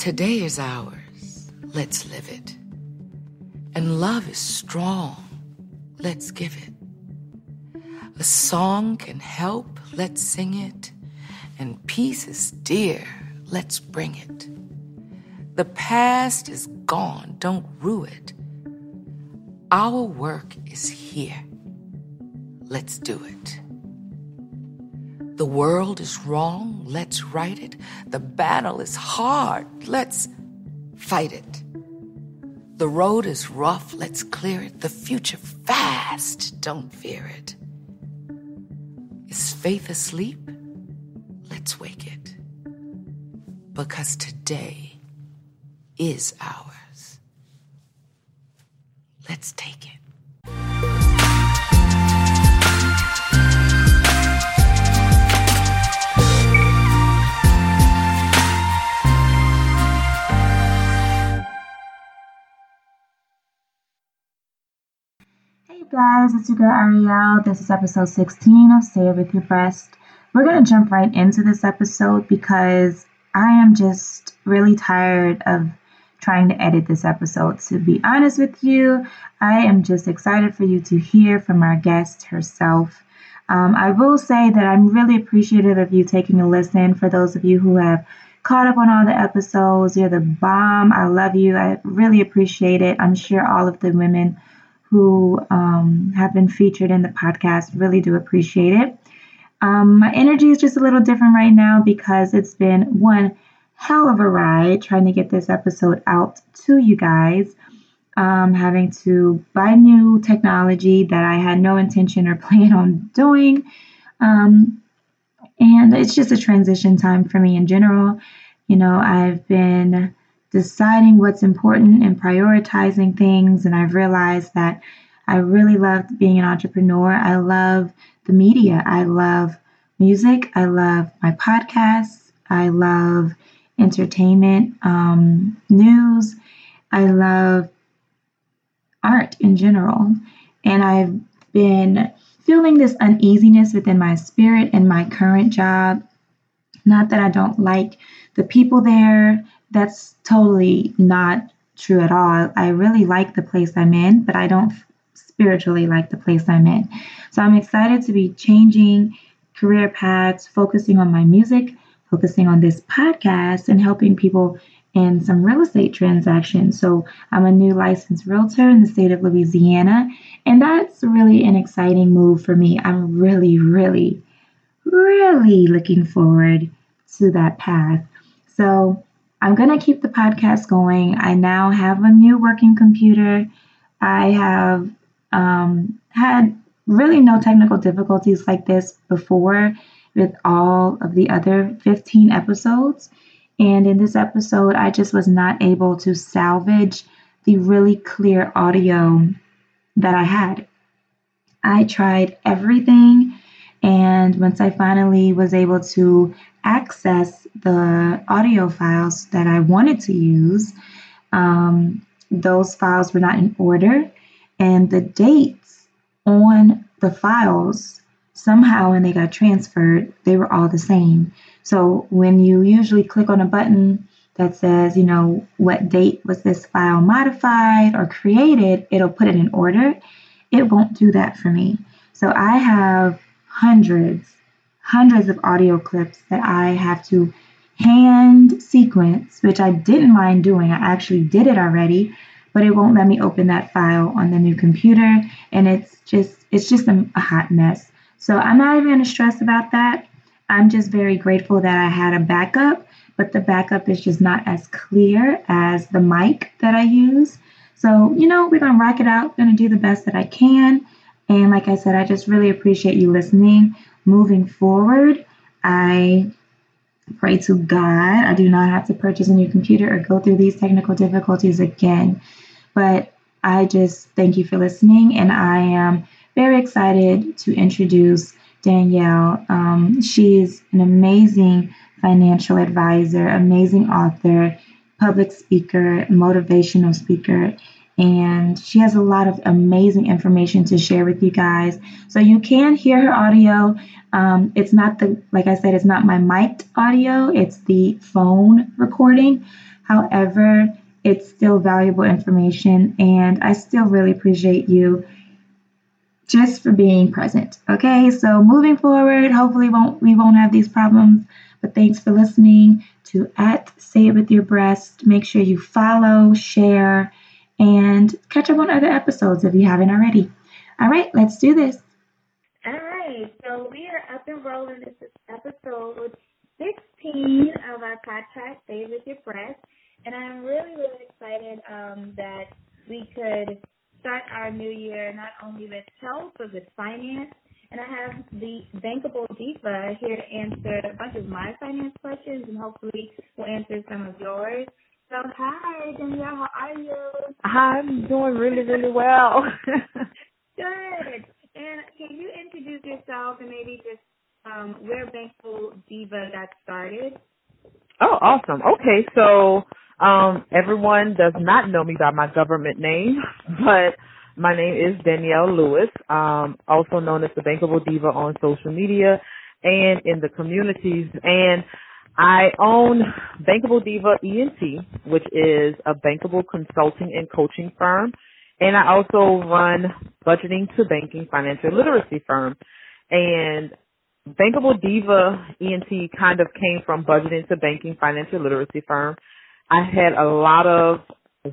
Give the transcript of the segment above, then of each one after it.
Today is ours. Let's live it. And love is strong. Let's give it. A song can help. Let's sing it. And peace is dear. Let's bring it. The past is gone. Don't rue it. Our work is here. Let's do it. The world is wrong. Let's right it. The battle is hard. Let's fight it. The road is rough. Let's clear it. The future fast. Don't fear it. Is faith asleep? Let's wake it. Because today is ours. Let's take it. Guys, it's your girl Ariel. This is episode 16 of Say It With Your Breast. We're going to jump right into this episode because I am just really tired of trying to edit this episode. To be honest with you, I am just excited for you to hear from our guest herself. Um, I will say that I'm really appreciative of you taking a listen. For those of you who have caught up on all the episodes, you're the bomb. I love you. I really appreciate it. I'm sure all of the women who um, have been featured in the podcast really do appreciate it. Um, my energy is just a little different right now because it's been one hell of a ride trying to get this episode out to you guys. Um, having to buy new technology that I had no intention or plan on doing. Um, and it's just a transition time for me in general. You know, I've been deciding what's important and prioritizing things. And I've realized that I really love being an entrepreneur. I love the media. I love music. I love my podcasts. I love entertainment, um, news. I love art in general. And I've been feeling this uneasiness within my spirit in my current job. Not that I don't like the people there that's totally not true at all. I really like the place I'm in, but I don't spiritually like the place I'm in. So I'm excited to be changing career paths, focusing on my music, focusing on this podcast, and helping people in some real estate transactions. So I'm a new licensed realtor in the state of Louisiana, and that's really an exciting move for me. I'm really, really, really looking forward to that path. So I'm going to keep the podcast going. I now have a new working computer. I have um, had really no technical difficulties like this before with all of the other 15 episodes. And in this episode, I just was not able to salvage the really clear audio that I had. I tried everything. And once I finally was able to access the audio files that I wanted to use, um, those files were not in order, and the dates on the files somehow when they got transferred, they were all the same. So when you usually click on a button that says, you know, what date was this file modified or created, it'll put it in order. It won't do that for me. So I have hundreds hundreds of audio clips that I have to hand sequence, which I didn't mind doing. I actually did it already, but it won't let me open that file on the new computer and it's just it's just a, a hot mess. So I'm not even going to stress about that. I'm just very grateful that I had a backup, but the backup is just not as clear as the mic that I use. So, you know, we're going to rock it out, going to do the best that I can. And like I said, I just really appreciate you listening moving forward, I pray to God I do not have to purchase a new computer or go through these technical difficulties again. But I just thank you for listening, and I am very excited to introduce Danielle. Um, she's an amazing financial advisor, amazing author, public speaker, motivational speaker, and she has a lot of amazing information to share with you guys. So you can hear her audio. Um, it's not the, like I said, it's not my mic'd audio, it's the phone recording. However, it's still valuable information, and I still really appreciate you just for being present. Okay, so moving forward, hopefully won't we won't have these problems. But thanks for listening to at Say It With Your Breast. Make sure you follow, share, and catch up on other episodes if you haven't already. All right, let's do this. All right, so we are up and rolling. This is episode 16 of our podcast, Stay With Your Breast. And I'm really, really excited um, that we could start our new year not only with health, but with finance. And I have the Bankable Diva here to answer a bunch of my finance questions and hopefully we'll answer some of yours. So hi, Danielle, how are you? I'm doing really, really well. Good. And can you introduce yourself and maybe just um, where Bankable Diva got started? Oh, awesome. Okay, so um, everyone does not know me by my government name, but my name is Danielle Lewis, um, also known as the Bankable Diva on social media and in the communities. And I own Bankable Diva ENT, which is a bankable consulting and coaching firm. And I also run budgeting to banking financial literacy firm. And Bankable Diva ENT kind of came from budgeting to banking financial literacy firm. I had a lot of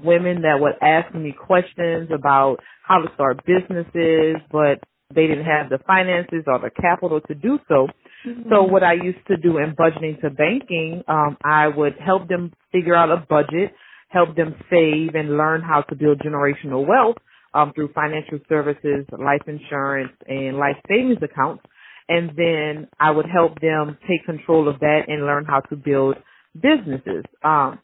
women that would ask me questions about how to start businesses, but they didn't have the finances or the capital to do so. Mm-hmm. So what I used to do in budgeting to banking, um, I would help them figure out a budget, help them save and learn how to build generational wealth um, through financial services, life insurance, and life savings accounts and then I would help them take control of that and learn how to build businesses. Um,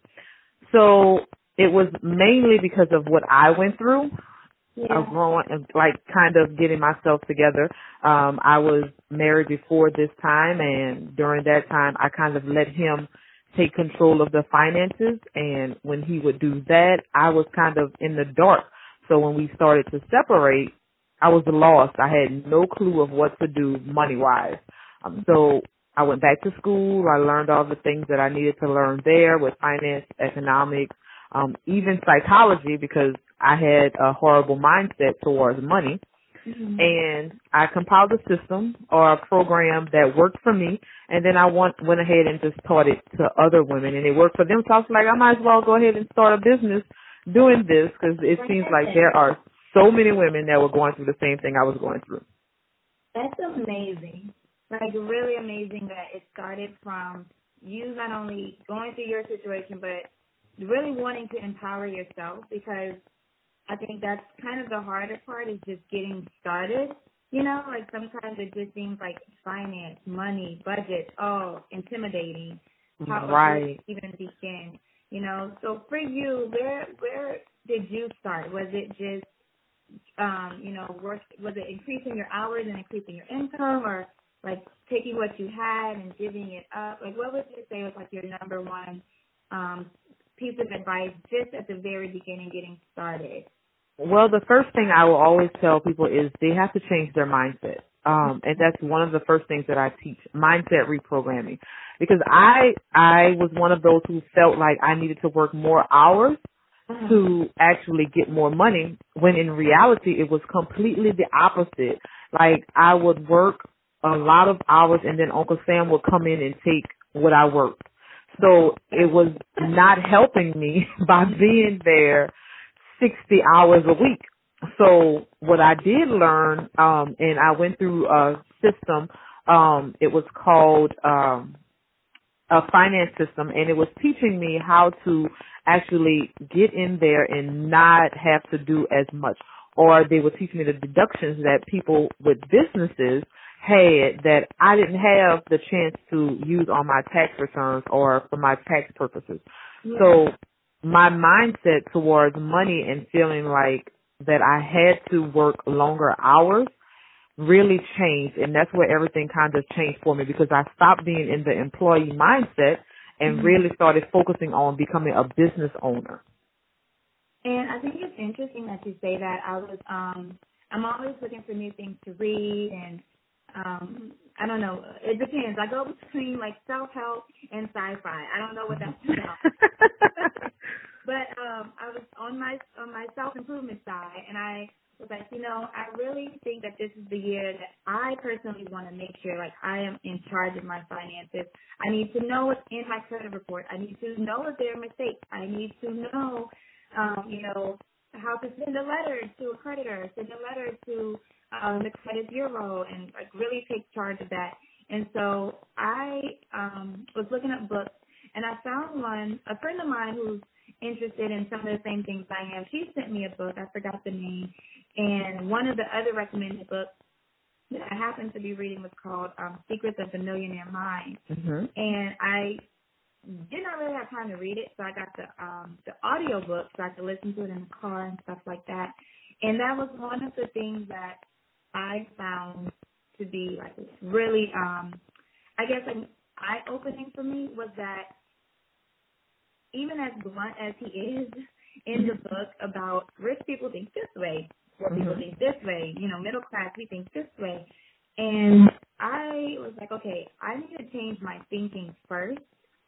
so it was mainly because of what I went through. Yeah. Of growing and like kind of getting myself together. Um, I was married before this time and during that time I kind of let him take control of the finances and when he would do that I was kind of in the dark. So when we started to separate, I was lost. I had no clue of what to do money wise. Um, so I went back to school. I learned all the things that I needed to learn there with finance, economics, um, even psychology because I had a horrible mindset towards money. Mm-hmm. And I compiled a system or a program that worked for me, and then I went went ahead and just taught it to other women, and it worked for them. So I was like, I might as well go ahead and start a business doing this because it seems like there are so many women that were going through the same thing I was going through. That's amazing. Like really amazing that it started from you not only going through your situation, but really wanting to empower yourself because I think that's kind of the harder part is just getting started. You know, like sometimes it just seems like finance, money, budget, oh, intimidating. How right. even begin? You know, so for you, where where did you start? Was it just um, you know, work, was it increasing your hours and increasing your income or like taking what you had and giving it up? Like what would you say was like your number one um, piece of advice just at the very beginning getting started? Well, the first thing I will always tell people is they have to change their mindset. Um, and that's one of the first things that I teach, mindset reprogramming. Because I, I was one of those who felt like I needed to work more hours to actually get more money when in reality it was completely the opposite. Like I would work a lot of hours and then Uncle Sam would come in and take what I worked. So it was not helping me by being there 60 hours a week. So what I did learn, um, and I went through a system, um, it was called, um, a finance system and it was teaching me how to actually get in there and not have to do as much. Or they were teaching me the deductions that people with businesses had that I didn't have the chance to use on my tax returns or for my tax purposes. Yeah. So my mindset towards money and feeling like that I had to work longer hours really changed and that's where everything kind of changed for me because I stopped being in the employee mindset and mm-hmm. really started focusing on becoming a business owner. And I think it's interesting that you say that. I was um I'm always looking for new things to read and um I don't know. It depends. I go between like self help and sci fi. I don't know what that's about. But um I was on my on my self improvement side, and I was like, you know, I really think that this is the year that I personally want to make sure like I am in charge of my finances. I need to know what's in my credit report. I need to know if there are mistakes. I need to know, um, you know, how to send a letter to a creditor, send a letter to um, the credit bureau, and like really take charge of that. And so I um, was looking up books, and I found one. A friend of mine who's interested in some of the same things I am. She sent me a book. I forgot the name, and one of the other recommended books that I happened to be reading was called um, Secrets of the Millionaire Mind. Mm-hmm. And I did not really have time to read it, so I got the um the audio book so I could listen to it in the car and stuff like that. And that was one of the things that I found to be like really um I guess an eye opening for me was that even as blunt as he is in the book about rich people think this way, poor people Mhm. think this way, you know, middle class we think this way. And I was like, okay, I need to change my thinking first.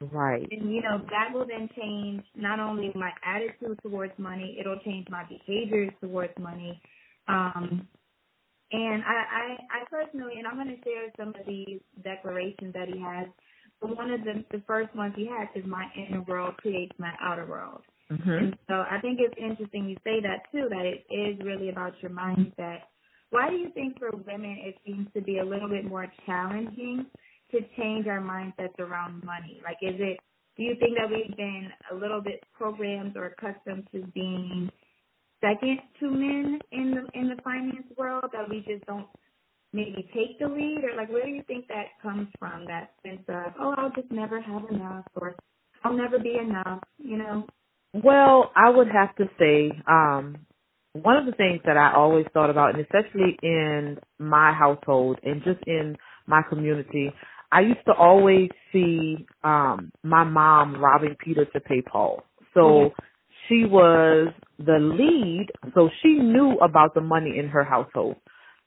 Right. And you know, that will then change not only my attitude towards money, it'll change my behaviors towards money. Um and I, I, I personally, and I'm going to share some of these declarations that he has. But one of the, the first ones he has is my inner world creates my outer world. Mm-hmm. And so I think it's interesting you say that too, that it is really about your mindset. Why do you think for women it seems to be a little bit more challenging to change our mindsets around money? Like is it, do you think that we've been a little bit programmed or accustomed to being second to men in the in the finance world that we just don't maybe take the lead? Or like where do you think that comes from that sense of oh I'll just never have enough or I'll never be enough you know? Well, I would have to say, um, one of the things that I always thought about, and especially in my household and just in my community, I used to always see um my mom robbing Peter to pay Paul. So she was the lead, so she knew about the money in her household.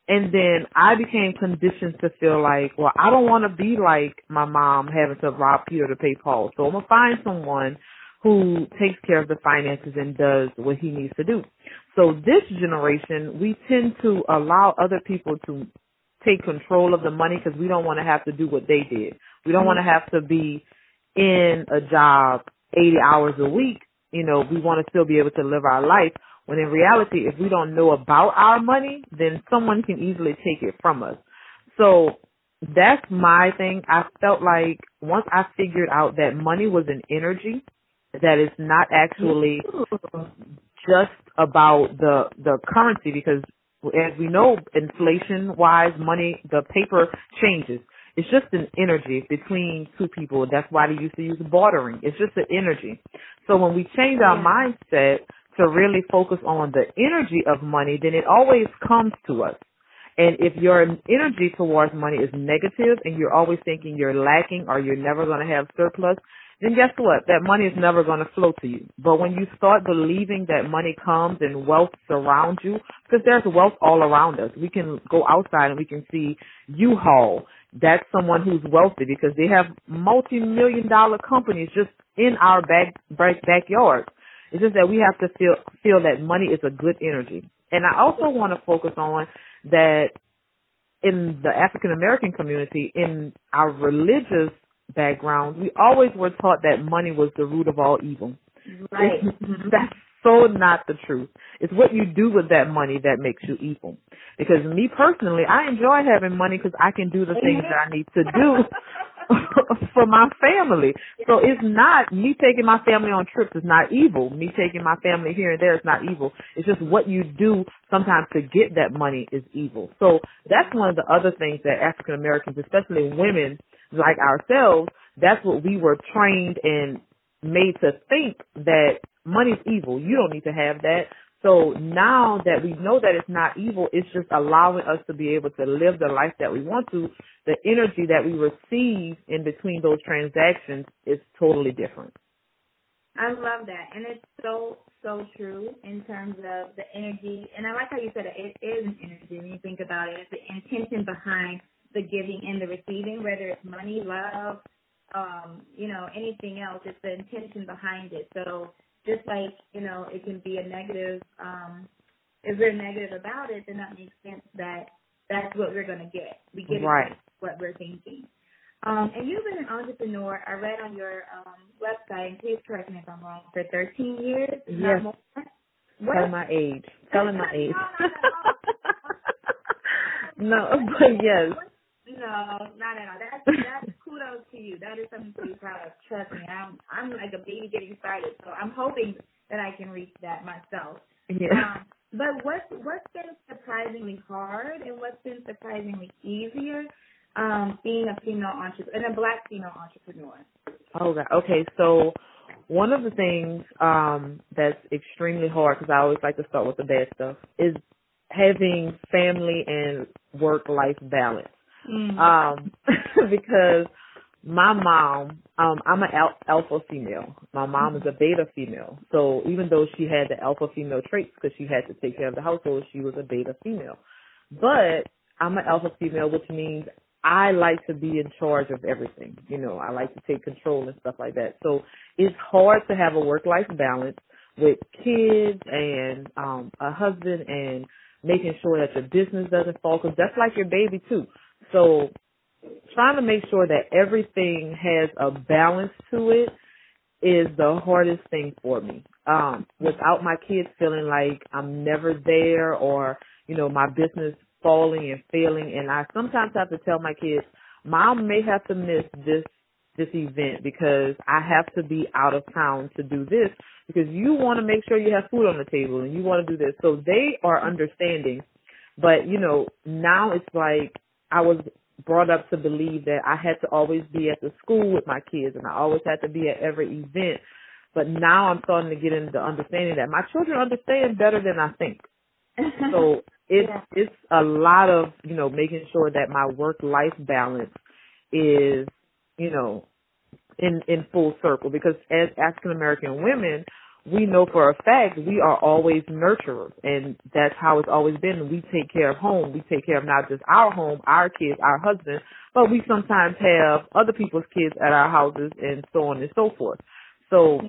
And then I became conditioned to feel like, well, I don't want to be like my mom having to rob Peter to pay Paul. So I'm gonna find someone who takes care of the finances and does what he needs to do. So this generation, we tend to allow other people to take control of the money because we don't want to have to do what they did. We don't want to mm-hmm. have to be in a job 80 hours a week. You know, we want to still be able to live our life when in reality, if we don't know about our money, then someone can easily take it from us. So that's my thing. I felt like once I figured out that money was an energy, that is not actually just about the the currency because as we know inflation wise money the paper changes it's just an energy between two people that's why they used to use bartering it's just an energy so when we change our mindset to really focus on the energy of money then it always comes to us and if your energy towards money is negative and you're always thinking you're lacking or you're never going to have surplus then guess what? That money is never going to flow to you. But when you start believing that money comes and wealth surrounds you, because there's wealth all around us. We can go outside and we can see U-Haul. That's someone who's wealthy because they have multi-million dollar companies just in our back, back backyard. It's just that we have to feel feel that money is a good energy. And I also want to focus on that in the African American community, in our religious background, we always were taught that money was the root of all evil. right That's so not the truth. It's what you do with that money that makes you evil. Because me personally, I enjoy having money because I can do the things that I need to do for my family. So it's not me taking my family on trips is not evil. Me taking my family here and there is not evil. It's just what you do sometimes to get that money is evil. So that's one of the other things that African Americans, especially women like ourselves, that's what we were trained and made to think that money's evil. You don't need to have that. So now that we know that it's not evil, it's just allowing us to be able to live the life that we want to. The energy that we receive in between those transactions is totally different. I love that, and it's so so true in terms of the energy. And I like how you said it. It is an energy when you think about it. It's the intention behind the giving and the receiving, whether it's money, love, um, you know, anything else. It's the intention behind it. So just like you know, it can be a negative. Um, if we're negative about it, then that makes sense that that's what we're gonna get. We get right. what we're thinking. Um, and you've been an entrepreneur. I read on your um, website, and please correct me if I'm wrong, for 13 years. Yes. What? Telling my age. Telling my age. no, but yes. No, not at all. That's that's to you. That is something to be proud of. Trust me, I'm I'm like a baby getting started, so I'm hoping that I can reach that myself. Yeah. Um, but what's what's been surprisingly hard and what's been surprisingly easier um, being a female entrepreneur and a black female entrepreneur? Oh God. Okay, so one of the things um, that's extremely hard because I always like to start with the bad stuff is having family and work life balance. Mm. Um, because my mom, um, I'm an al- alpha female. My mom is a beta female. So even though she had the alpha female traits because she had to take care of the household, she was a beta female. But I'm an alpha female, which means I like to be in charge of everything. You know, I like to take control and stuff like that. So it's hard to have a work life balance with kids and um a husband and making sure that your business doesn't fall because that's like your baby too. So trying to make sure that everything has a balance to it is the hardest thing for me. Um, without my kids feeling like I'm never there or, you know, my business falling and failing and I sometimes have to tell my kids, Mom may have to miss this this event because I have to be out of town to do this because you want to make sure you have food on the table and you want to do this. So they are understanding. But, you know, now it's like I was brought up to believe that I had to always be at the school with my kids and I always had to be at every event. But now I'm starting to get into the understanding that my children understand better than I think. So it's Yeah. it's a lot of, you know, making sure that my work life balance is, you know, in in full circle because as African American women, we know for a fact we are always nurturers and that's how it's always been. We take care of home. We take care of not just our home, our kids, our husband, but we sometimes have other people's kids at our houses and so on and so forth. So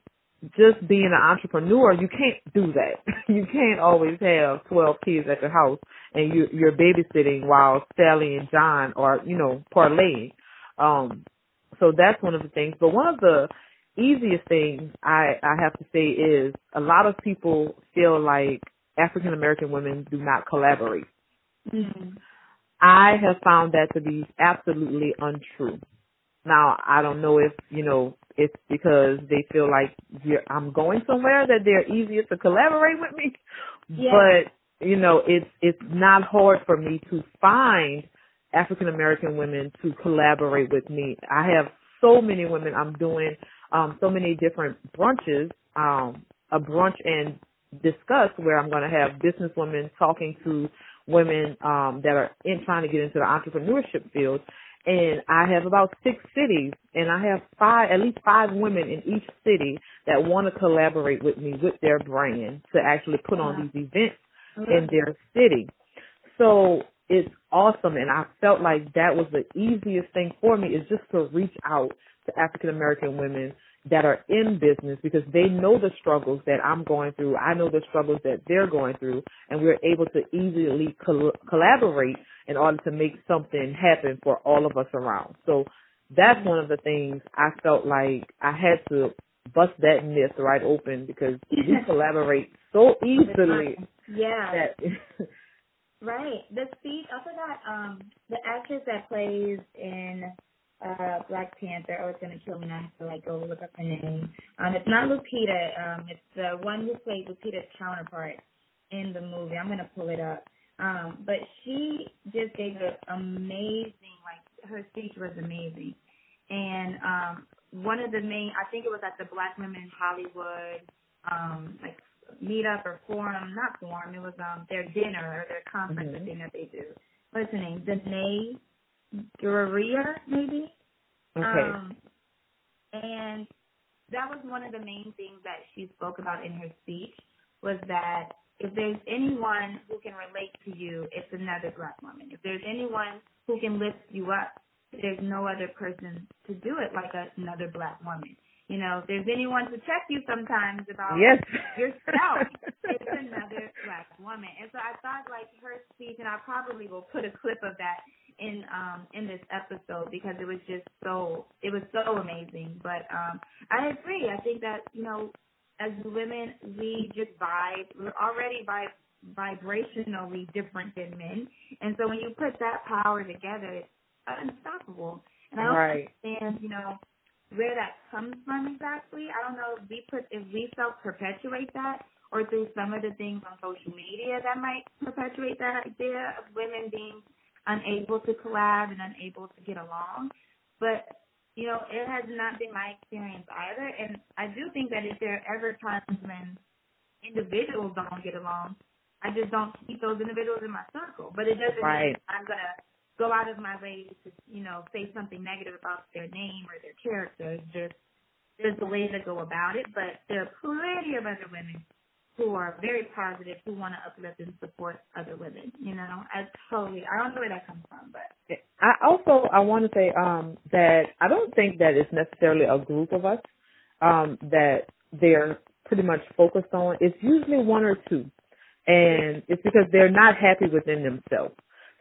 just being an entrepreneur, you can't do that. You can't always have 12 kids at your house and you, you're babysitting while Sally and John are, you know, parlaying. Um, so that's one of the things. But one of the easiest thing I, I have to say is a lot of people feel like African American women do not collaborate. Mm. I have found that to be absolutely untrue. Now, I don't know if, you know, it's because they feel like you're, I'm going somewhere that they're easier to collaborate with me. Yeah. But, you know, it's, it's not hard for me to find African American women to collaborate with me. I have so many women I'm doing um so many different brunches, um a brunch and discuss where I'm going to have business women talking to women um that are in trying to get into the entrepreneurship field. And I have about six cities and I have five at least five women in each city that want to collaborate with me with their brand to actually put on these events in their city. So it's awesome and I felt like that was the easiest thing for me is just to reach out to African American women that are in business because they know the struggles that I'm going through. I know the struggles that they're going through and we're able to easily col- collaborate in order to make something happen for all of us around. So that's one of the things I felt like I had to bust that myth right open because we collaborate so easily Yeah. that Right. The speech I forgot um the actress that plays in uh Black Panther, oh it's gonna kill me now, I have to like go look up her name. Um it's not Lupita, um it's the one who played Lupita's counterpart in the movie. I'm gonna pull it up. Um but she just gave an amazing like her speech was amazing. And um one of the main I think it was at the Black Women in Hollywood um like meetup or forum, not forum, it was um their dinner or their conference Mhm. thing that they do. What's her name? Danai Gurira, maybe? okay. Um and that was one of the main things that she spoke about in her speech was that if there's anyone who can relate to you, it's another black woman. If there's anyone who can lift you up, there's no other person to do it like another black woman. you know, if there's anyone to check you sometimes about yes. yourself, it's another black woman. And so I thought like her speech, and I probably will put a clip of that in um in this episode because it was just so it was so amazing. But um I agree. I think that, you know, as women we just vibe we're already vibe vibrationally different than men. And so when you put that power together, it's unstoppable. And I don't right. understand, you know, where that comes from exactly. I don't know if we put if we self perpetuate that or through some of the things on social media that might perpetuate that idea of women being unable to collab and unable to get along. But you know, it has not been my experience either. And I do think that if there are ever times when individuals don't get along, I just don't keep those individuals in my circle. But it doesn't right. mean I'm gonna go out of my way to, you know, say something negative about their name or their character. It's just there's a way to go about it. But there are plenty of other women who are very positive, who want to uplift and support other women. You know, I totally I don't know where that comes from, but I also I want to say um that I don't think that it's necessarily a group of us um that they're pretty much focused on. It's usually one or two. And it's because they're not happy within themselves.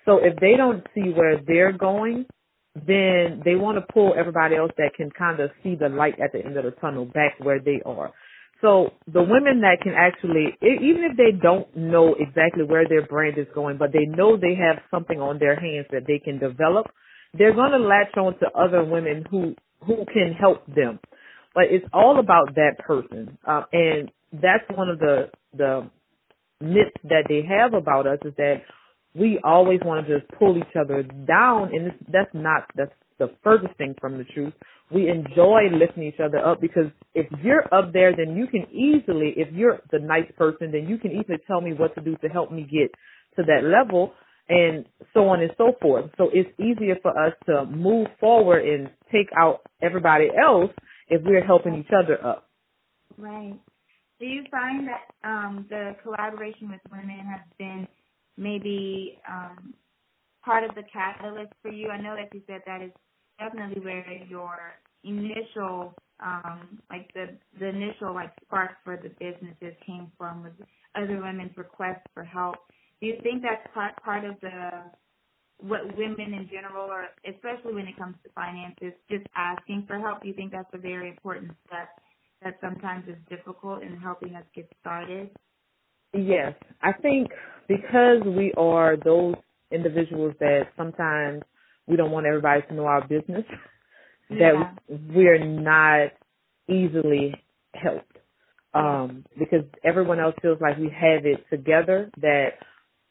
So if they don't see where they're going, then they want to pull everybody else that can kind of see the light at the end of the tunnel back where they are. So the women that can actually, even if they don't know exactly where their brand is going, but they know they have something on their hands that they can develop, they're going to latch on to other women who who can help them. But it's all about that person, uh, and that's one of the the myths that they have about us is that we always want to just pull each other down, and that's not that's the furthest thing from the truth. We enjoy lifting each other up because if you're up there, then you can easily, if you're the nice person, then you can easily tell me what to do to help me get to that level, and so on and so forth. So it's easier for us to move forward and take out everybody else if we're helping each other up. Right. Do you find that um, the collaboration with women has been maybe um, part of the catalyst for you? I know that you said that is definitely where your initial um like the the initial like spark for the businesses came from was other women's requests for help. Do you think that's part part of the what women in general or especially when it comes to finances, just asking for help, do you think that's a very important step that sometimes is difficult in helping us get started? Yes. I think because we are those individuals that sometimes we don't want everybody to know our business, yeah. that we're not easily helped. Um, because everyone else feels like we have it together that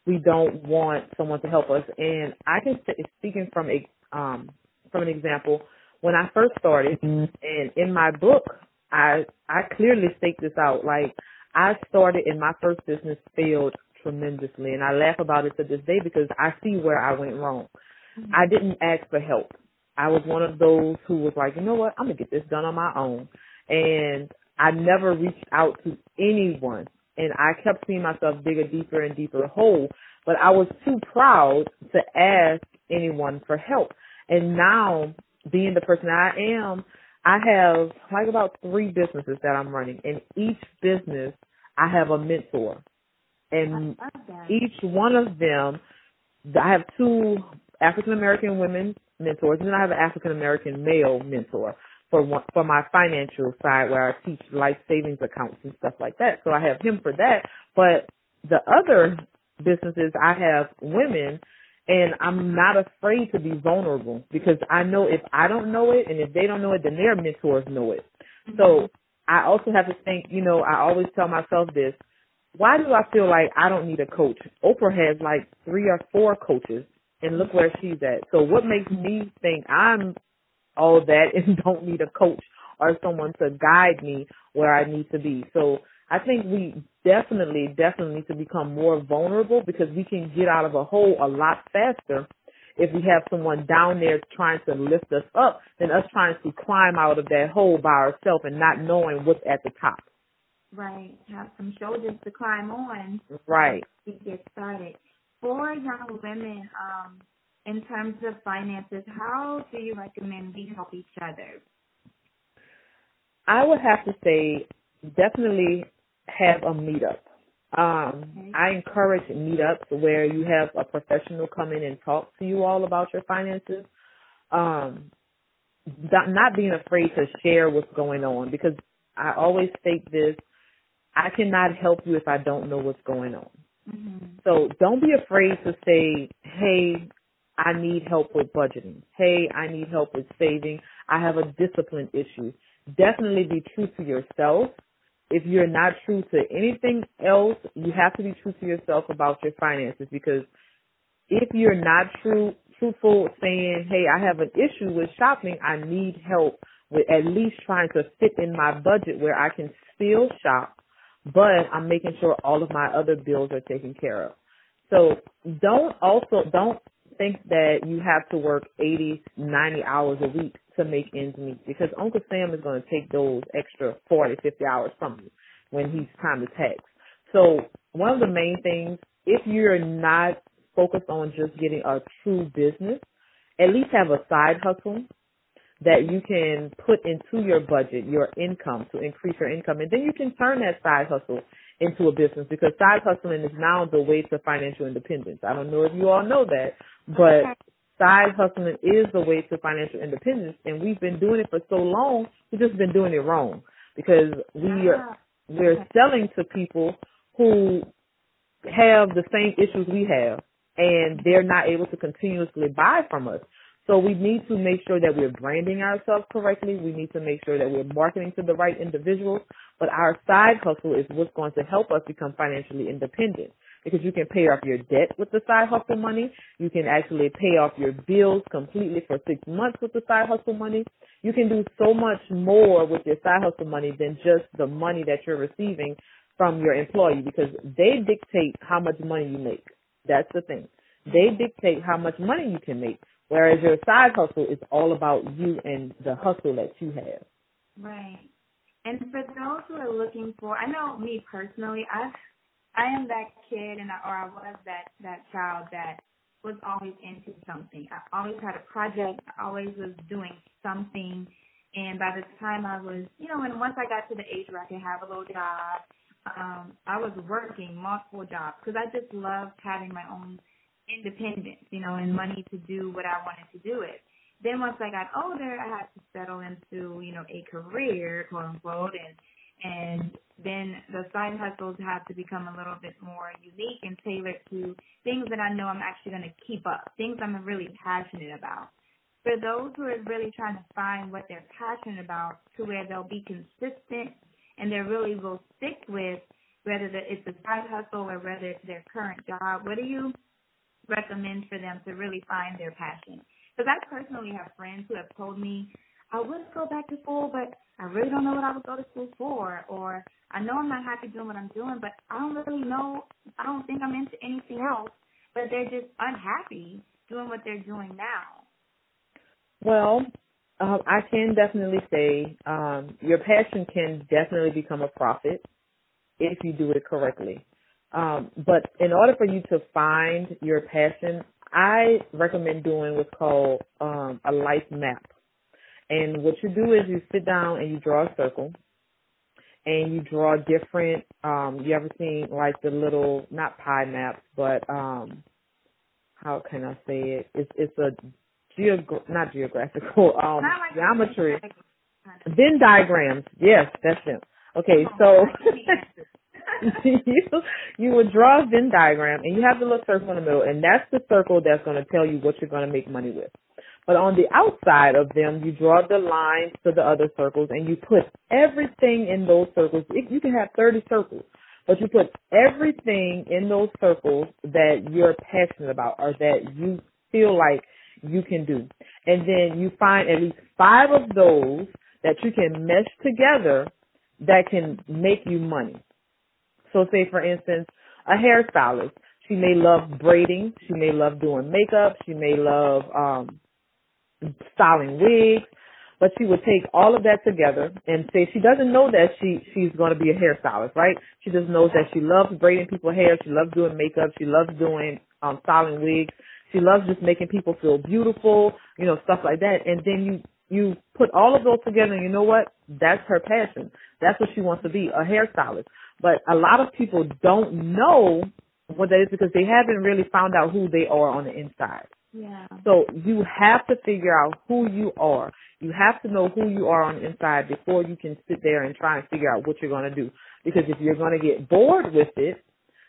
we don't want someone to help us. And I can speaking from a um from an example, when I first started and in my book I I clearly state this out. Like I started in my first business failed tremendously and I laugh about it to this day because I see where I went wrong. I didn't ask for help. I was one of those who was like, you know what, I'm gonna get this done on my own. And I never reached out to anyone and I kept seeing myself dig a deeper and deeper hole, but I was too proud to ask anyone for help. And now being the person I am, I have like about three businesses that I'm running. and each business, I have a mentor. And each one of them, I have two African American women mentors, and then I have an African American male mentor for one, for my financial side where I teach life savings accounts and stuff like that. So I have him for that. But the other businesses, I have women and I'm not afraid to be vulnerable because I know if I don't know it and if they don't know it, then their mentors know it. Mm-hmm. So I also have to think, you know, I always tell myself this. Why do I feel like I don't need a coach? Oprah has like three or four coaches and look where she's at. So what makes me think I'm all that and don't need a coach or someone to guide me where I need to be? So I think we definitely, definitely need to become more vulnerable because we can get out of a hole a lot faster if we have someone down there trying to lift us up than us trying to climb out of that hole by ourselves and not knowing what's at the top. Right. Have some shoulders to climb on. Right. To get started. For young women, um, in terms of finances, how do you recommend we help each other? I would have to say definitely have a meetup. Um, okay. I encourage meetups where you have a professional come in and talk to you all about your finances. Um, not being afraid to share what's going on because I always state this I cannot help you if I don't know what's going on. Mm-hmm. So don't be afraid to say, hey, I need help with budgeting. Hey, I need help with saving. I have a discipline issue. Definitely be true to yourself. If you're not true to anything else, you have to be true to yourself about your finances because if you're not true, truthful saying, hey, I have an issue with shopping, I need help with at least trying to fit in my budget where I can still shop but I'm making sure all of my other bills are taken care of. So don't also don't think that you have to work 80, 90 hours a week to make ends meet because Uncle Sam is going to take those extra 40, 50 hours from you when he's time to tax. So one of the main things, if you're not focused on just getting a true business, at least have a side hustle that you can put into your budget, your income to increase your income. And then you can turn that side hustle into a business because side hustling is now the way to financial independence. I don't know if you all know that, but side hustling is the way to financial independence and we've been doing it for so long, we've just been doing it wrong because we are, ah, we're selling to people who have the same issues we have and they're not able to continuously buy from us. So we need to make sure that we're branding ourselves correctly. We need to make sure that we're marketing to the right individuals. But our side hustle is what's going to help us become financially independent because you can pay off your debt with the side hustle money. You can actually pay off your bills completely for six months with the side hustle money. You can do so much more with your side hustle money than just the money that you're receiving from your employee because they dictate how much money you make. That's the thing. They dictate how much money you can make. Whereas your side hustle is all about you and the hustle that you have. Right. And for those who are looking for, I know me personally, I I am that kid and I, or I was that that child that was always into something. I always had a project. I always was doing something. And by the time I was, you know, and once I got to the age where I could have a little job, um, I was working multiple jobs because I just loved having my own independence, you know, and money to do what I wanted to do it. Then once I got older, I had to settle into, you know, a career, quote unquote, and and then the side hustles have to become a little bit more unique and tailored to things that I know I'm actually going to keep up, things I'm really passionate about. For those who are really trying to find what they're passionate about to where they'll be consistent and they really will stick with whether it's a side hustle or whether it's their current job, what do you recommend for them to really find their passion? Because I personally have friends who have told me, I would go back to school, but I really don't know what I would go to school for. Or I know I'm not happy doing what I'm doing, but I don't really know, I don't think I'm into anything else. But they're just unhappy doing what they're doing now. Well, um, I can definitely say um, your passion can definitely become a profit if you do it correctly. Um, but in order for you to find your passion, I recommend doing what's called um, a life map. And what you do is you sit down and you draw a circle and you draw different um you ever seen like the little not pie maps but um how can I say it? It's it's a geog not geographical um like geometry. Venn diagrams. Yes, that's it. Okay, so you you would draw a Venn diagram and you have the little circle in the middle, and that's the circle that's going to tell you what you're going to make money with. But on the outside of them, you draw the lines to the other circles, and you put everything in those circles. You can have 30 circles, but you put everything in those circles that you're passionate about or that you feel like you can do. And then you find at least five of those that you can mesh together that can make you money. So say for instance, a hairstylist, she may love braiding, she may love doing makeup, she may love um styling wigs, but she would take all of that together and say she doesn't know that she she's going to be a hairstylist, right? She just knows that she loves braiding people's hair, she loves doing makeup, she loves doing um styling wigs, she loves just making people feel beautiful, you know, stuff like that. And then you you put all of those together and you know what? That's her passion. That's what she wants to be, a hairstylist. But a lot of people don't know what that is because they haven't really found out who they are on the inside. Yeah. So you have to figure out who you are. You have to know who you are on the inside before you can sit there and try and figure out what you're going to do. Because if you're going to get bored with it,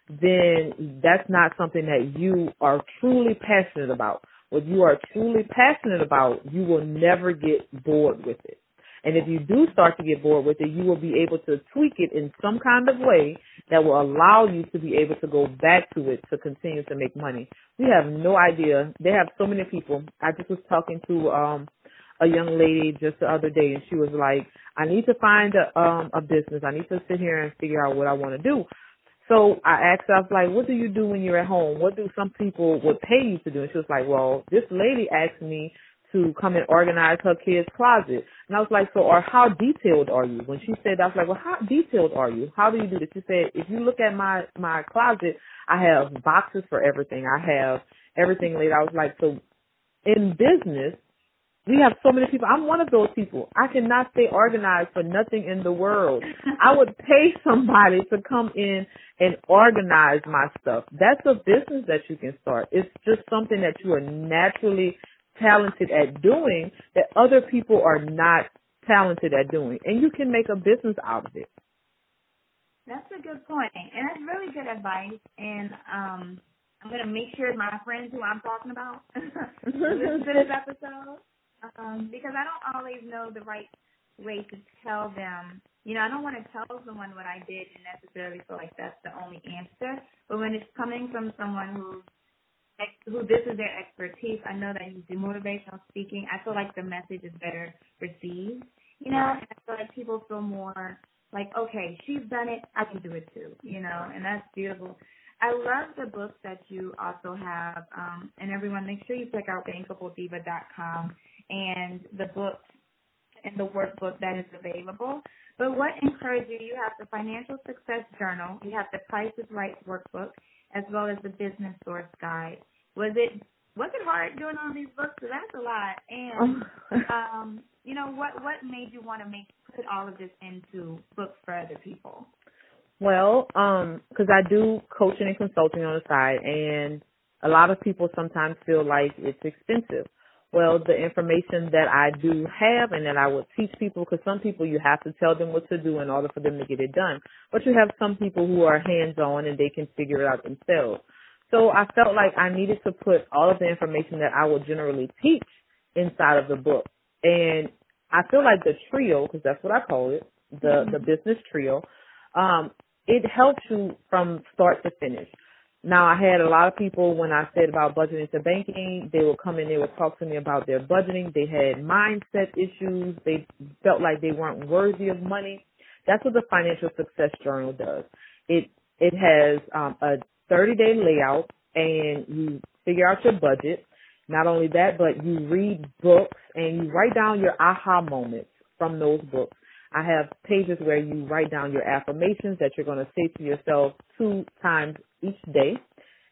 then that's not something that you are truly passionate about. What you are truly passionate about, you will never get bored with it. And if you do start to get bored with it, you will be able to tweak it in some kind of way that will allow you to be able to go back to it to continue to make money. We have no idea. They have so many people. I just was talking to um a young lady just the other day and she was like, I need to find a um a business. I need to sit here and figure out what I want to do. So I asked her, I was like, what do you do when you're at home? What do some people would pay you to do? And she was like, well, this lady asked me to come and organize her kid's closet. And I was like, so or how detailed are you? When she said that, I was like, well, how detailed are you? How do you do this? She said, if you look at my, my closet, I have boxes for everything. I have everything laid. I was like, so in business, we have so many people. I'm one of those people. I cannot stay organized for nothing in the world. I would pay somebody to come in and organize my stuff. That's a business that you can start. It's just something that you are naturally talented at doing that other people are not talented at doing. And you can make a business out of it. That's a good point. And that's really good advice. And um I'm gonna make sure my friends who I'm talking about listen to this episode. Um, because I don't always know the right way to tell them. You know, I don't want to tell someone what I did and necessarily feel like that's the only answer. But when it's coming from someone who who this is their expertise, I know that you do motivational speaking. I feel like the message is better received. You know, and I feel like people feel more like, okay, she's done it, I can do it too. You know, and that's beautiful. I love the books that you also have, um, and everyone, make sure you check out bankablediva.com and the book and the workbook that is available. But what encouraged you? You have the Financial Success Journal, you have the Price is Right workbook, as well as the Business Source Guide. Was it was it hard doing all these books? That's a lot. And um, you know what what made you want to make put all of this into books for other people? Well, um, because I do coaching and consulting on the side, and a lot of people sometimes feel like it's expensive well, the information that I do have and that I would teach people, because some people you have to tell them what to do in order for them to get it done. But you have some people who are hands-on and they can figure it out themselves. So I felt like I needed to put all of the information that I would generally teach inside of the book. And I feel like the trio, because that's what I call it, the, mm-hmm. the business trio, um, it helps you from start to finish. Now I had a lot of people when I said about budgeting to banking, they would come in, they would talk to me about their budgeting. They had mindset issues. They felt like they weren't worthy of money. That's what the Financial Success Journal does. It it has um, a 30 day layout and you figure out your budget. Not only that, but you read books and you write down your aha moments from those books. I have pages where you write down your affirmations that you're going to say to yourself two times each day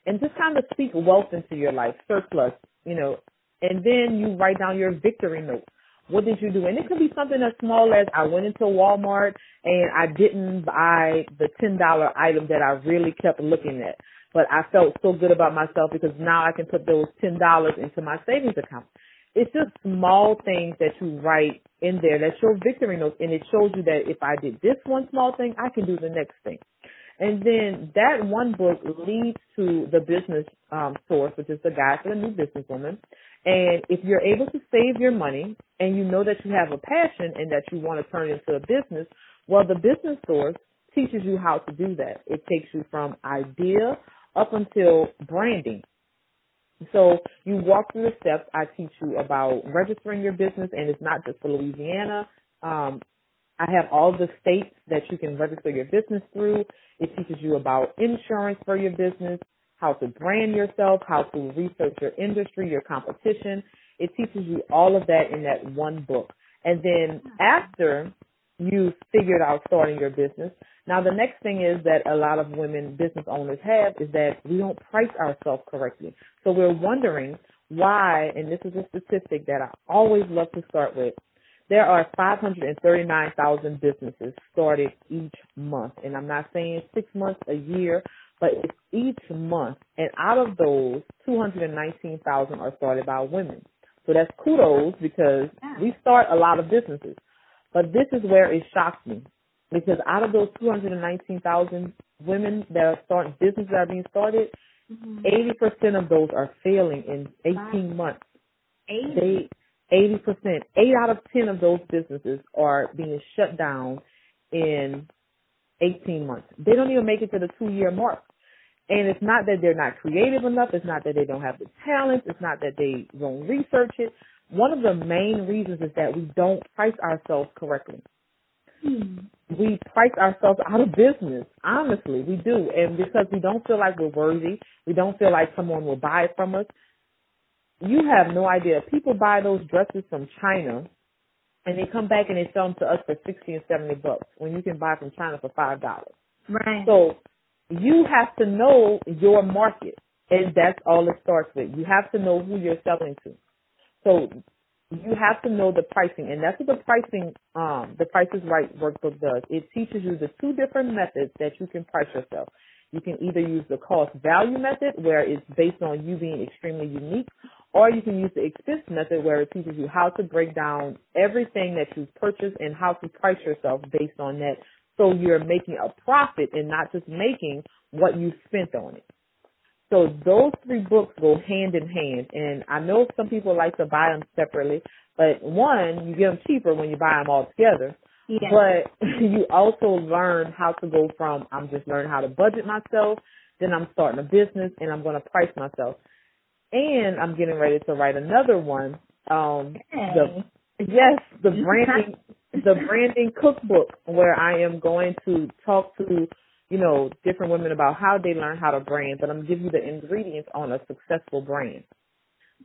and just kind of speak wealth into your life, surplus, you know, and then you write down your victory note. What did you do? And it could be something as small as I went into Walmart and I didn't buy the $10 item that I really kept looking at. But I felt so good about myself because now I can put those $10 into my savings account. It's just small things that you write in there that show victory notes and it shows you that if I did this one small thing, I can do the next thing. And then that one book leads to the business um, source, which is the guide for the new businesswoman. And if you're able to save your money and you know that you have a passion and that you want to turn it into a business, well, the business source teaches you how to do that. It takes you from idea up until branding. So you walk through the steps. I teach you about registering your business, and it's not just for Louisiana. Um, I have all the states that you can register your business through. It teaches you about insurance for your business, how to brand yourself, how to research your industry, your competition. It teaches you all of that in that one book. And then after you figured out starting your business, now the next thing is that a lot of women business owners have is that we don't price ourselves correctly. So we're wondering why, and this is a statistic that I always love to start with. There are 539,000 businesses started each month, and I'm not saying six months, a year, but it's each month. And out of those, 219,000 are started by women. So that's kudos because we start a lot of businesses. But this is where it shocks me because out of those 219,000 women that are starting businesses that are being started, mm-hmm. 80% of those are failing in 18 wow. months. 80? They, 80%. 8 out of 10 of those businesses are being shut down in 18 months. They don't even make it to the two year mark. And it's not that they're not creative enough. It's not that they don't have the talent. It's not that they don't research it. One of the main reasons is that we don't price ourselves correctly. We price ourselves out of business. Honestly, we do. And because we don't feel like we're worthy, we don't feel like someone will buy it from us. You have no idea. People buy those dresses from China and they come back and they sell them to us for 60 and 70 bucks when you can buy from China for $5. Right. So you have to know your market, and that's all it starts with. You have to know who you're selling to. So you have to know the pricing, and that's what the pricing, um, the Price is Right workbook does. It teaches you the two different methods that you can price yourself. You can either use the cost value method, where it's based on you being extremely unique, or you can use the expense method, where it teaches you how to break down everything that you've purchased and how to price yourself based on that so you're making a profit and not just making what you spent on it. So those three books go hand in hand. And I know some people like to buy them separately, but one, you get them cheaper when you buy them all together. Yes. But you also learn how to go from I'm just learning how to budget myself, then I'm starting a business and I'm going to price myself. And I'm getting ready to write another one. Um, hey. the, yes, the branding the branding cookbook where I am going to talk to, you know, different women about how they learn how to brand, but I'm giving you the ingredients on a successful brand.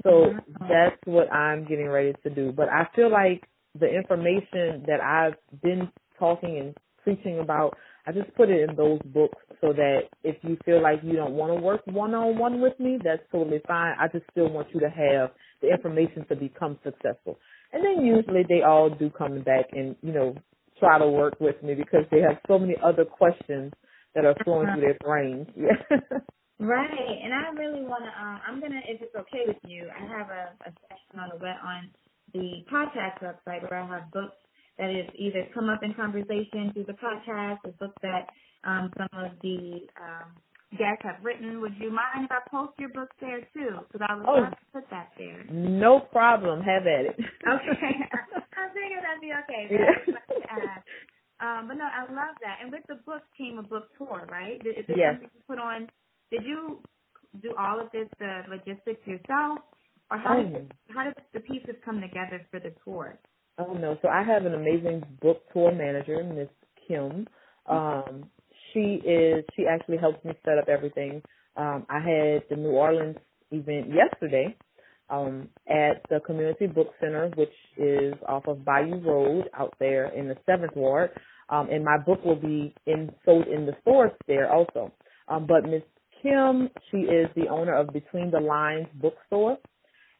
So mm-hmm. that's what I'm getting ready to do. But I feel like the information that I've been talking and preaching about, I just put it in those books so that if you feel like you don't want to work one on one with me, that's totally fine. I just still want you to have the information to become successful. And then usually they all do come back and, you know, try to work with me because they have so many other questions that are flowing through their brains. Yeah. right. And I really want to, um, I'm going to, if it's okay with you, I have a, a section on the web on the podcast website where I have books that that is either come up in conversation through the podcast or books that um, some of the um, guests have written. Would you mind if I post your books there too? Because I would oh, love to put that there. No problem. Have at it. okay. I figured that'd be okay. Yeah. Um, but no, I love that. And with the book came a book tour, right? Is this yes. you put on? Did you do all of this, the logistics yourself, or how oh. did how did the pieces come together for the tour? Oh no! So I have an amazing book tour manager, Miss Kim. Um, she is she actually helps me set up everything. Um, I had the New Orleans event yesterday um, at the Community Book Center, which is off of Bayou Road out there in the Seventh Ward. Um, and my book will be in sold in the stores there also. Um, but Miss Kim, she is the owner of Between the Lines Bookstore,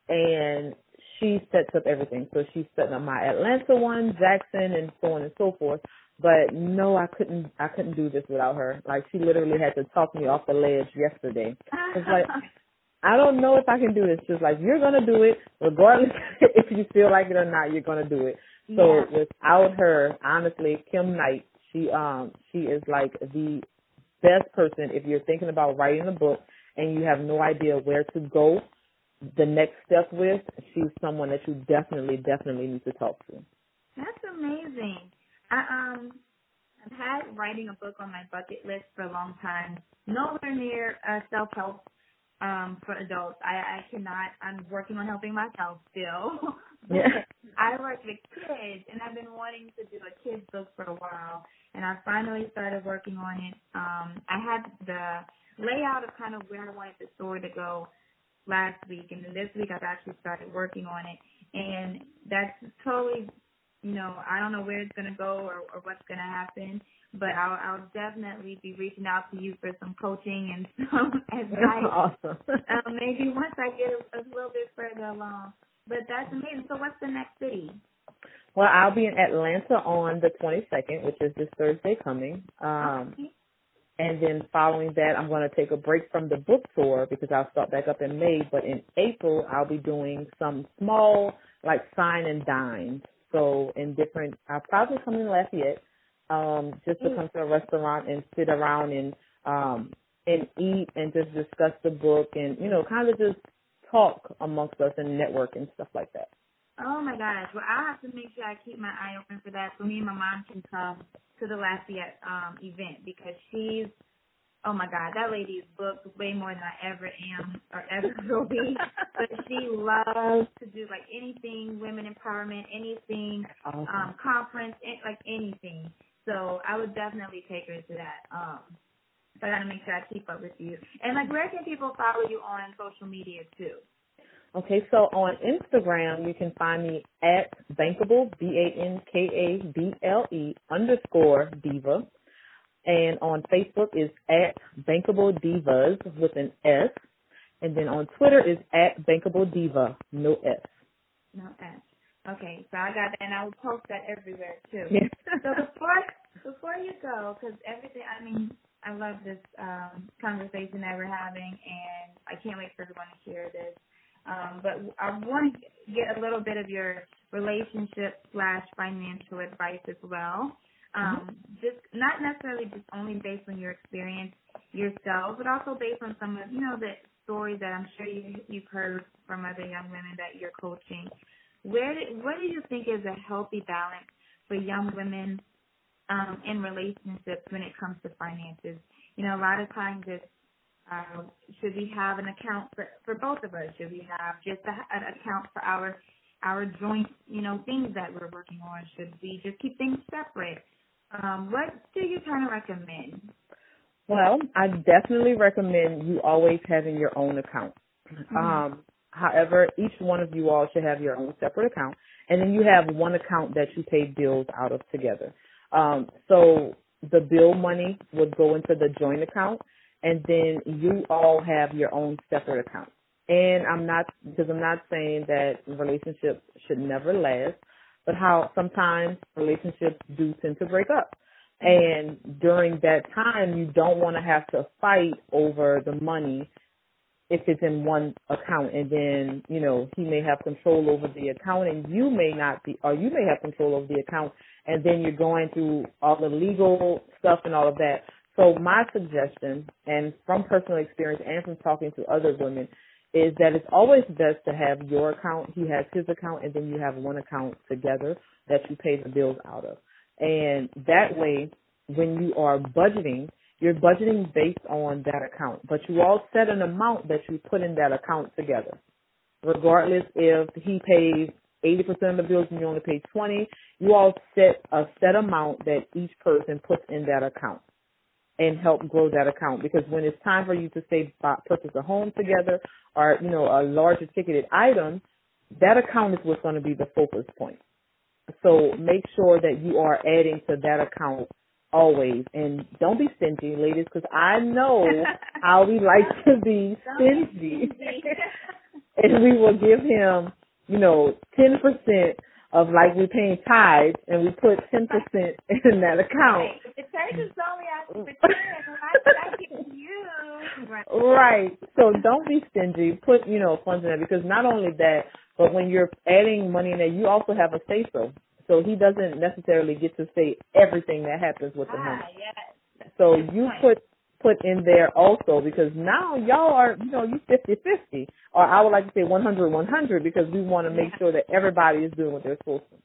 and she sets up everything. So she's setting up my Atlanta one, Jackson, and so on and so forth. But no, I couldn't. I couldn't do this without her. Like she literally had to talk me off the ledge yesterday. It's like I don't know if I can do this. Just like, you're gonna do it regardless if you feel like it or not. You're gonna do it. So yeah. without her, honestly, Kim Knight, she um she is like the best person if you're thinking about writing a book and you have no idea where to go the next step with, she's someone that you definitely, definitely need to talk to. That's amazing. I um I've had writing a book on my bucket list for a long time. Nowhere near uh, self help um for adults. I I cannot. I'm working on helping myself still. yeah. I work with kids, and I've been wanting to do a kids book for a while, and I finally started working on it. Um, I had the layout of kind of where I wanted the story to go last week, and then this week I've actually started working on it, and that's totally you know, I don't know where it's going to go or, or what's going to happen, but I'll, I'll definitely be reaching out to you for some coaching and some advice. awesome. um, maybe once I get a, a little bit further along. But that's amazing. So what's the next city? Well, I'll be in Atlanta on the 22nd, which is this Thursday coming. Um, okay. and then following that, I'm going to take a break from the book tour because I'll start back up in May. But in April, I'll be doing some small, like sign and dines. So in different, I'll probably come in Lafayette, um, just to come to a restaurant and sit around and um, and eat and just discuss the book and you know kind of just talk amongst us and network and stuff like that. Oh my gosh. Well, I'll have to make sure I keep my eye open for that so me and my mom can come to the Lafayette um, event because she's, oh my God, that lady is booked way more than I ever am or ever will be. but she loves to do like anything, women empowerment, anything, Awesome. um, conference, like anything. So I would definitely take her to that. Um, so I gotta make sure I keep up with you. And like, where can people follow you on social media too? Okay, so on Instagram, you can find me at Bankable, B-A-N-K-A-B-L-E underscore diva. And on Facebook is at Bankable Divas with an S. And then on Twitter is at Bankable Diva, no S. No S. Okay, so I got that, and I will post that everywhere too. Yeah. so before before you go, because everything, I mean, I love this um, conversation that we're having, and I can't wait for everyone to hear this. Um, but I want to get a little bit of your relationship slash financial advice as well. Um, just not necessarily just only based on your experience yourself, but also based on some of you know the stories that I'm sure you, you've heard from other young women that you're coaching. Where did, what do you think is a healthy balance for young women um, in relationships when it comes to finances? You know, a lot of times it's uh, should we have an account for, for both of us? Should we have just a, an account for our our joint, you know, things that we're working on? Should we just keep things separate? Um, what do you kind of recommend? Well, I definitely recommend you always having your own account. Mm-hmm. Um, however, each one of you all should have your own separate account, and then you have one account that you pay bills out of together. Um, so the bill money would go into the joint account, and then you all have your own separate account. And I'm not because I'm not saying that relationships should never last, but how sometimes relationships do tend to break up. And during that time, you don't want to have to fight over the money if it's in one account and then, you know, he may have control over the account and you may not be, or you may have control over the account and then you're going through all the legal stuff and all of that. So my suggestion, and from personal experience and from talking to other women, is that it's always best to have your account, he has his account, and then you have one account together that you pay the bills out of. And that way, when you are budgeting, you're budgeting based on that account, but you all set an amount that you put in that account together. Regardless if he pays 80% of the bills and you only pay 20, you all set a set amount that each person puts in that account and help grow that account because when it's time for you to say buy, purchase a home together or you know a larger ticketed item, that account is what's going to be the focus point. So make sure that you are adding to that account always, and don't be stingy, ladies, because I know how we like to be stingy, and we will give him you know ten percent of like we're paying tithes and we put ten percent in that account. Right. The church is only asking for ten, I, I you. Right. Right. So don't be stingy. Put, you know, funds in there because not only that, but when you're adding money in there, you also have a say so. So he doesn't necessarily get to say everything that happens with the money. Ah, yes. So you put put in there also because now y'all are, you know, you fifty fifty, or I would like to say one hundred one hundred because we want to make sure that everybody is doing what they're supposed to.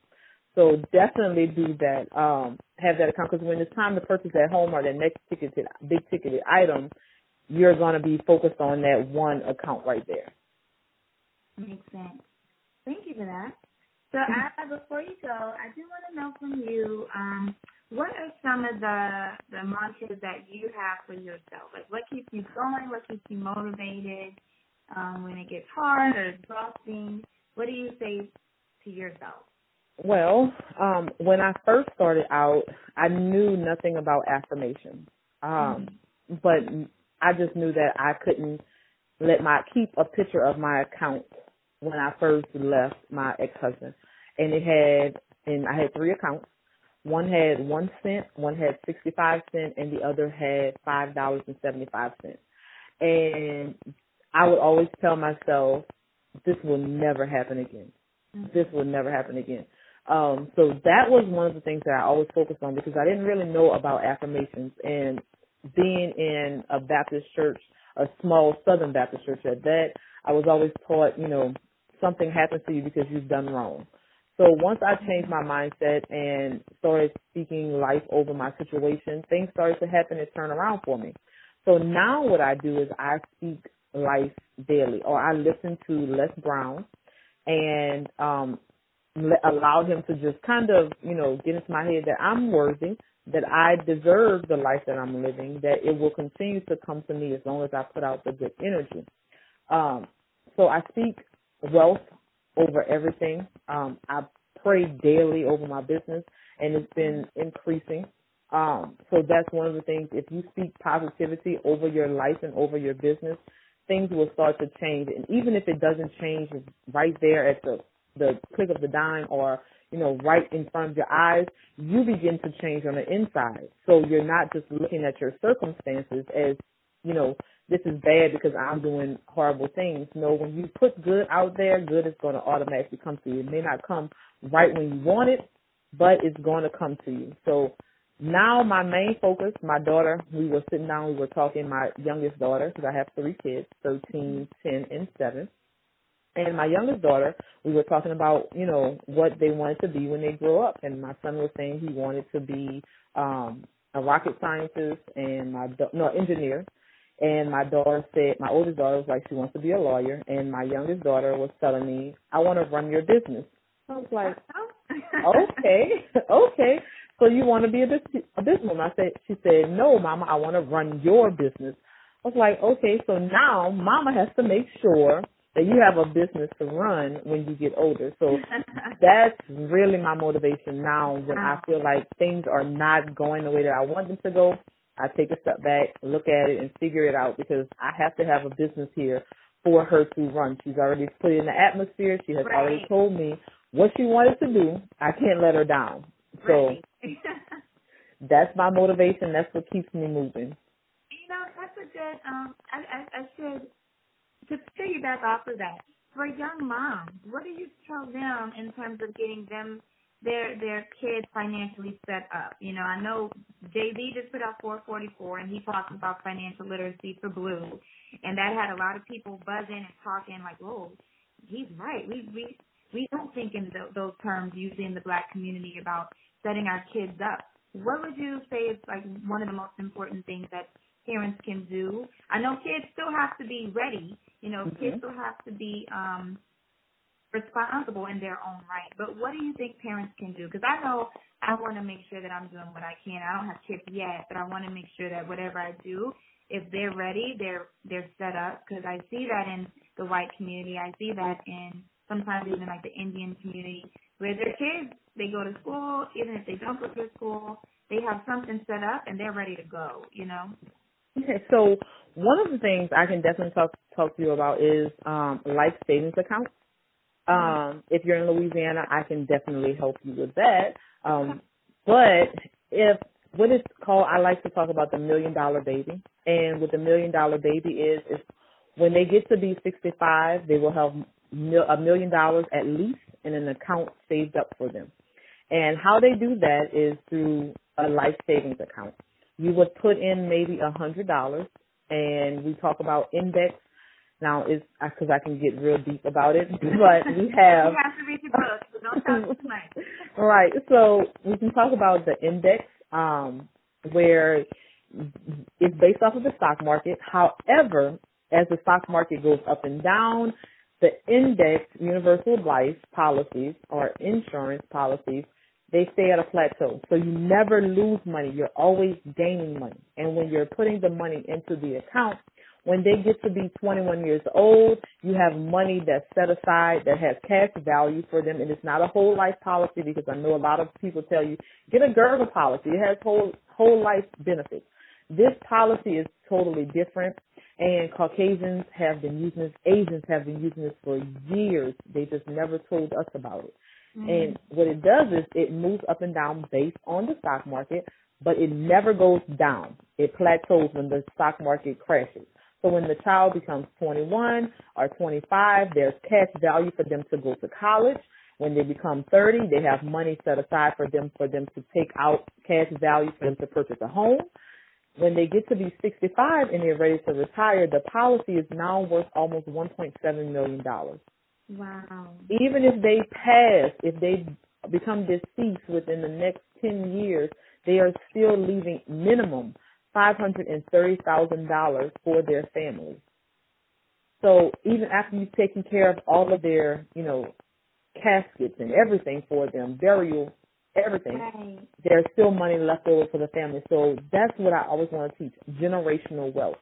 So definitely do that. Um, have that account because when it's time to purchase that home or that next ticketed big ticketed item, you're going to be focused on that one account right there. Makes sense. Thank you for that. So, uh, before you go, I do want to know from you, um, what are some of the the mantras that you have for yourself? Like, what keeps you going? What keeps you motivated um, when it gets hard or exhausting? What do you say to yourself? Well, um, when I first started out, I knew nothing about affirmation. Um, mm-hmm. but I just knew that I couldn't let my keep a picture of my account when I first left my ex husband. And it had and I had three accounts. One had one cent, one had sixty five cent, and the other had five dollars and seventy five cents. And I would always tell myself, This will never happen again. Mm-hmm. This will never happen again. Um, so that was one of the things that I always focused on because I didn't really know about affirmations and being in a Baptist church, a small Southern Baptist church at that, I was always taught, you know, something happens to you because you've done wrong. So once I changed my mindset and started speaking life over my situation, things started to happen and turn around for me. So now what I do is I speak life daily or I listen to Les Brown and um allow him to just kind of, you know, get into my head that I'm worthy, that I deserve the life that I'm living, that it will continue to come to me as long as I put out the good energy. Um, so I speak wealth over everything. Um, I pray daily over my business, and it's been increasing. Um, so that's one of the things. If you speak positivity over your life and over your business, things will start to change. And even if it doesn't change right there at the the click of the dime or you know right in front of your eyes, you begin to change on the inside. So you're not just looking at your circumstances as you know this is bad because I'm doing horrible things. No, when you put good out there, good is going to automatically come to you. It may not come right when you want it, but it's going to come to you. So now my main focus, my daughter, we were sitting down, we were talking, my youngest daughter, because I have three kids, 13, 10, and 7 and my youngest daughter, we were talking about, you know, what they wanted to be when they grow up. And my son was saying he wanted to be um a rocket scientist and my no engineer. And my daughter said, my oldest daughter was like, she wants to be a lawyer. And my youngest daughter was telling me, I want to run your business. I was like, okay, okay. So you want to be a, a businesswoman? I said, she said, no, mama, I want to run your business. I was like, okay, so now mama has to make sure that you have a business to run when you get older. So that's really my motivation now when I feel like things are not going the way that I want them to go. I take a step back, look at it and figure it out because I have to have a business here for her to run. She's already put in the atmosphere. She has right. already told me what she wanted to do. I can't let her down. So right. that's my motivation. That's what keeps me moving. You know, that's a good um I I, I should to piggyback off of that, for young moms, what do you tell them in terms of getting them their their kids financially set up? You know, I know Z just put out 444, and he talks about financial literacy for Blue, and that had a lot of people buzzing and talking like, "Whoa, he's right. We we we don't think in th- those terms usually in the black community about setting our kids up." What would you say is like one of the most important things that parents can do. I know kids still have to be ready. You know, mm-hmm. kids still have to be um responsible in their own right. But what do you think parents can do? Because I know I want to make sure that I'm doing what I can. I don't have kids yet, but I want to make sure that whatever I do, if they're ready, they're they're set up. Because I see that in the white community. I see that in sometimes even like the Indian community, where their kids they go to school, even if they don't go to school, they have something set up and they're ready to go. You know. Okay, so one of the things I can definitely talk talk to you about is um, life savings accounts. Um, if you're in Louisiana, I can definitely help you with that. Um, but if what is called, I like to talk about the million dollar baby. And what the million dollar baby is, is when they get to be 65, they will have a million dollars at least in an account saved up for them. And how they do that is through a life savings account you would put in maybe a hundred dollars, and we talk about index. Now, it's because I can get real deep about it, but we have. you have to read the book, so don't talk too much. right. So we can talk about the index, um, where it's based off of the stock market. However, as the stock market goes up and down, the index universal life policies or insurance policies they stay at a plateau. So you never lose money. You're always gaining money. And when you're putting the money into the account, when they get to be 21 years old, you have money that's set aside that has cash value for them, and it's not a whole life policy because I know a lot of people tell you get a Gerber policy. It has whole whole life benefits. This policy is totally different, and Caucasians have been using this. Asians have been using this for years. They just never told us about it. Mm-hmm. And what it does is it moves up and down based on the stock market, but it never goes down. It plateaus when the stock market crashes. So when the child becomes 21 or 25, there's cash value for them to go to college. When they become 30, they have money set aside for them for them to take out cash value for them to purchase a home. When they get to be 65 and they're ready to retire, the policy is now worth almost 1.7 million dollars. Wow. Even if they pass, if they become deceased within the next 10 years, they are still leaving minimum $530,000 for their families. So even after you've taken care of all of their, you know, caskets and everything for them, burial, everything, right. there's still money left over for the family. So that's what I always want to teach, generational wealth.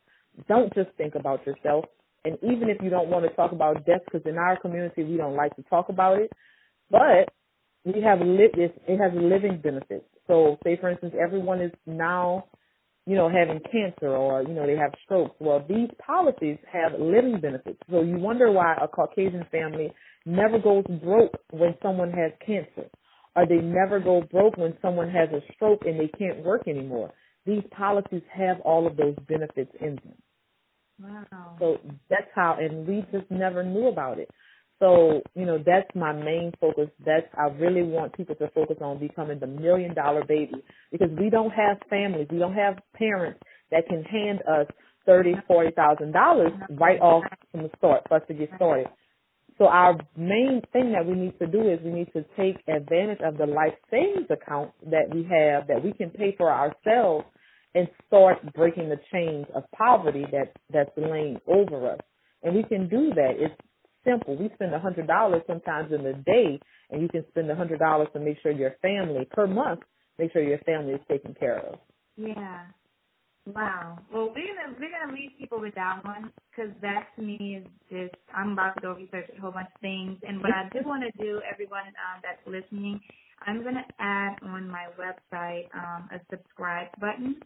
Don't just think about yourself. And even if you don't want to talk about death, because in our community we don't like to talk about it, but we have lit this, it has living benefits. So say for instance, everyone is now you know, having cancer or, you know, they have strokes. Well, these policies have living benefits. So you wonder why a Caucasian family never goes broke when someone has cancer or they never go broke when someone has a stroke and they can't work anymore. These policies have all of those benefits in them. Wow. So that's how, and we just never knew about it. So, you know, that's my main focus. That's, I really want people to focus on becoming the million dollar baby because we don't have families. We don't have parents that can hand us thirty, forty thousand dollars right off from the start for us to get started. So our main thing that we need to do is we need to take advantage of the life savings account that we have that we can pay for ourselves and start breaking the chains of poverty that that's laying over us. And we can do that. It's simple. We spend a hundred dollars sometimes in a day, and you can spend a hundred dollars to make sure your family per month, make sure your family is taken care of. Yeah. Wow. Well, we're gonna we're gonna leave people with that one because that to me is just I'm about to go research a whole bunch of things. And what I do want to do, everyone um, that's listening, I'm gonna add on my website um, a subscribe button.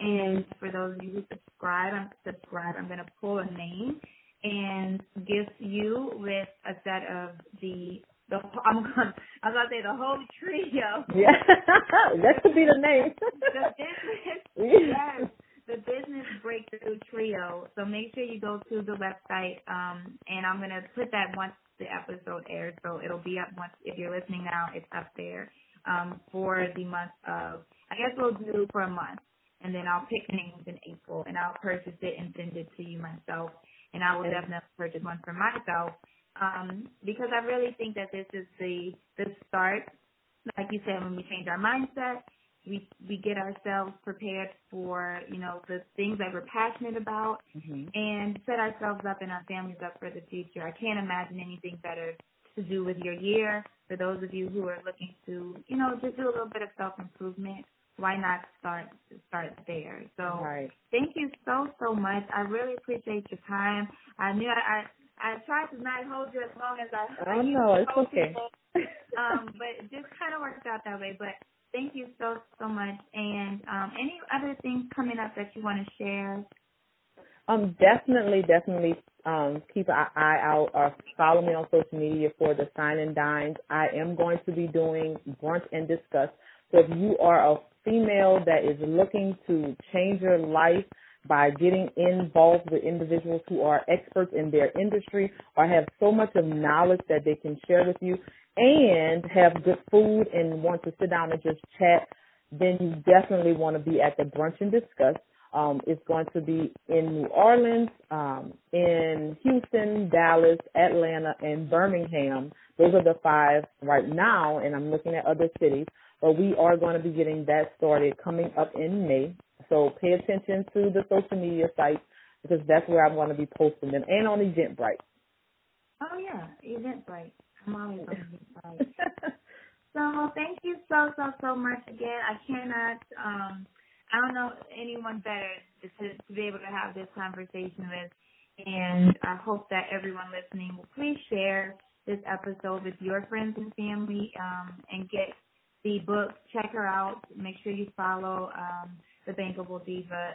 And for those of you who subscribe, I'm subscribe. I'm gonna pull a name and gift you with a set of the the I'm gonna I'm gonna say the whole trio. Yeah, that could be the name. the business, yes, the business breakthrough trio. So make sure you go to the website, um, and I'm gonna put that once the episode airs. So it'll be up once if you're listening now. It's up there um, for the month of. I guess we'll do for a month, and then I'll pick names in April, and I'll purchase it and send it to you myself and I will definitely purchase one for myself um, because I really think that this is the the start. Like you said, when we change our mindset, we we get ourselves prepared for you know the things that we're passionate about, mm-hmm. and set ourselves up and our families up for the future. I can't imagine anything better to do with your year. For those of you who are looking to you know just do a little bit of self improvement, why not start start there? So right. thank you so so much. I really appreciate your time. I knew I I, I tried to not hold you as long as I. I know it's okay. People, um, but it just kind of worked out that way. But thank you so so much. And um, any other things coming up that you want to share? Um, definitely, definitely um, keep an eye out or follow me on social media for the sign and dines. I am going to be doing brunch and discuss. So if you are a female that is looking to change your life by getting involved with individuals who are experts in their industry or have so much of knowledge that they can share with you and have good food and want to sit down and just chat, then you definitely want to be at the brunch and discuss. Um, it's going to be in New Orleans, um, in Houston, Dallas, Atlanta, and Birmingham. Those are the five right now, and I'm looking at other cities but we are going to be getting that started coming up in May. So pay attention to the social media sites because that's where I'm going to be posting them and on Eventbrite. Oh, yeah, Eventbrite. I'm always on Eventbrite. so thank you so, so, so much again. I cannot, um, I don't know anyone better to, to be able to have this conversation with. And I hope that everyone listening will please share this episode with your friends and family um, and get the book. Check her out. Make sure you follow um, the Bankable Diva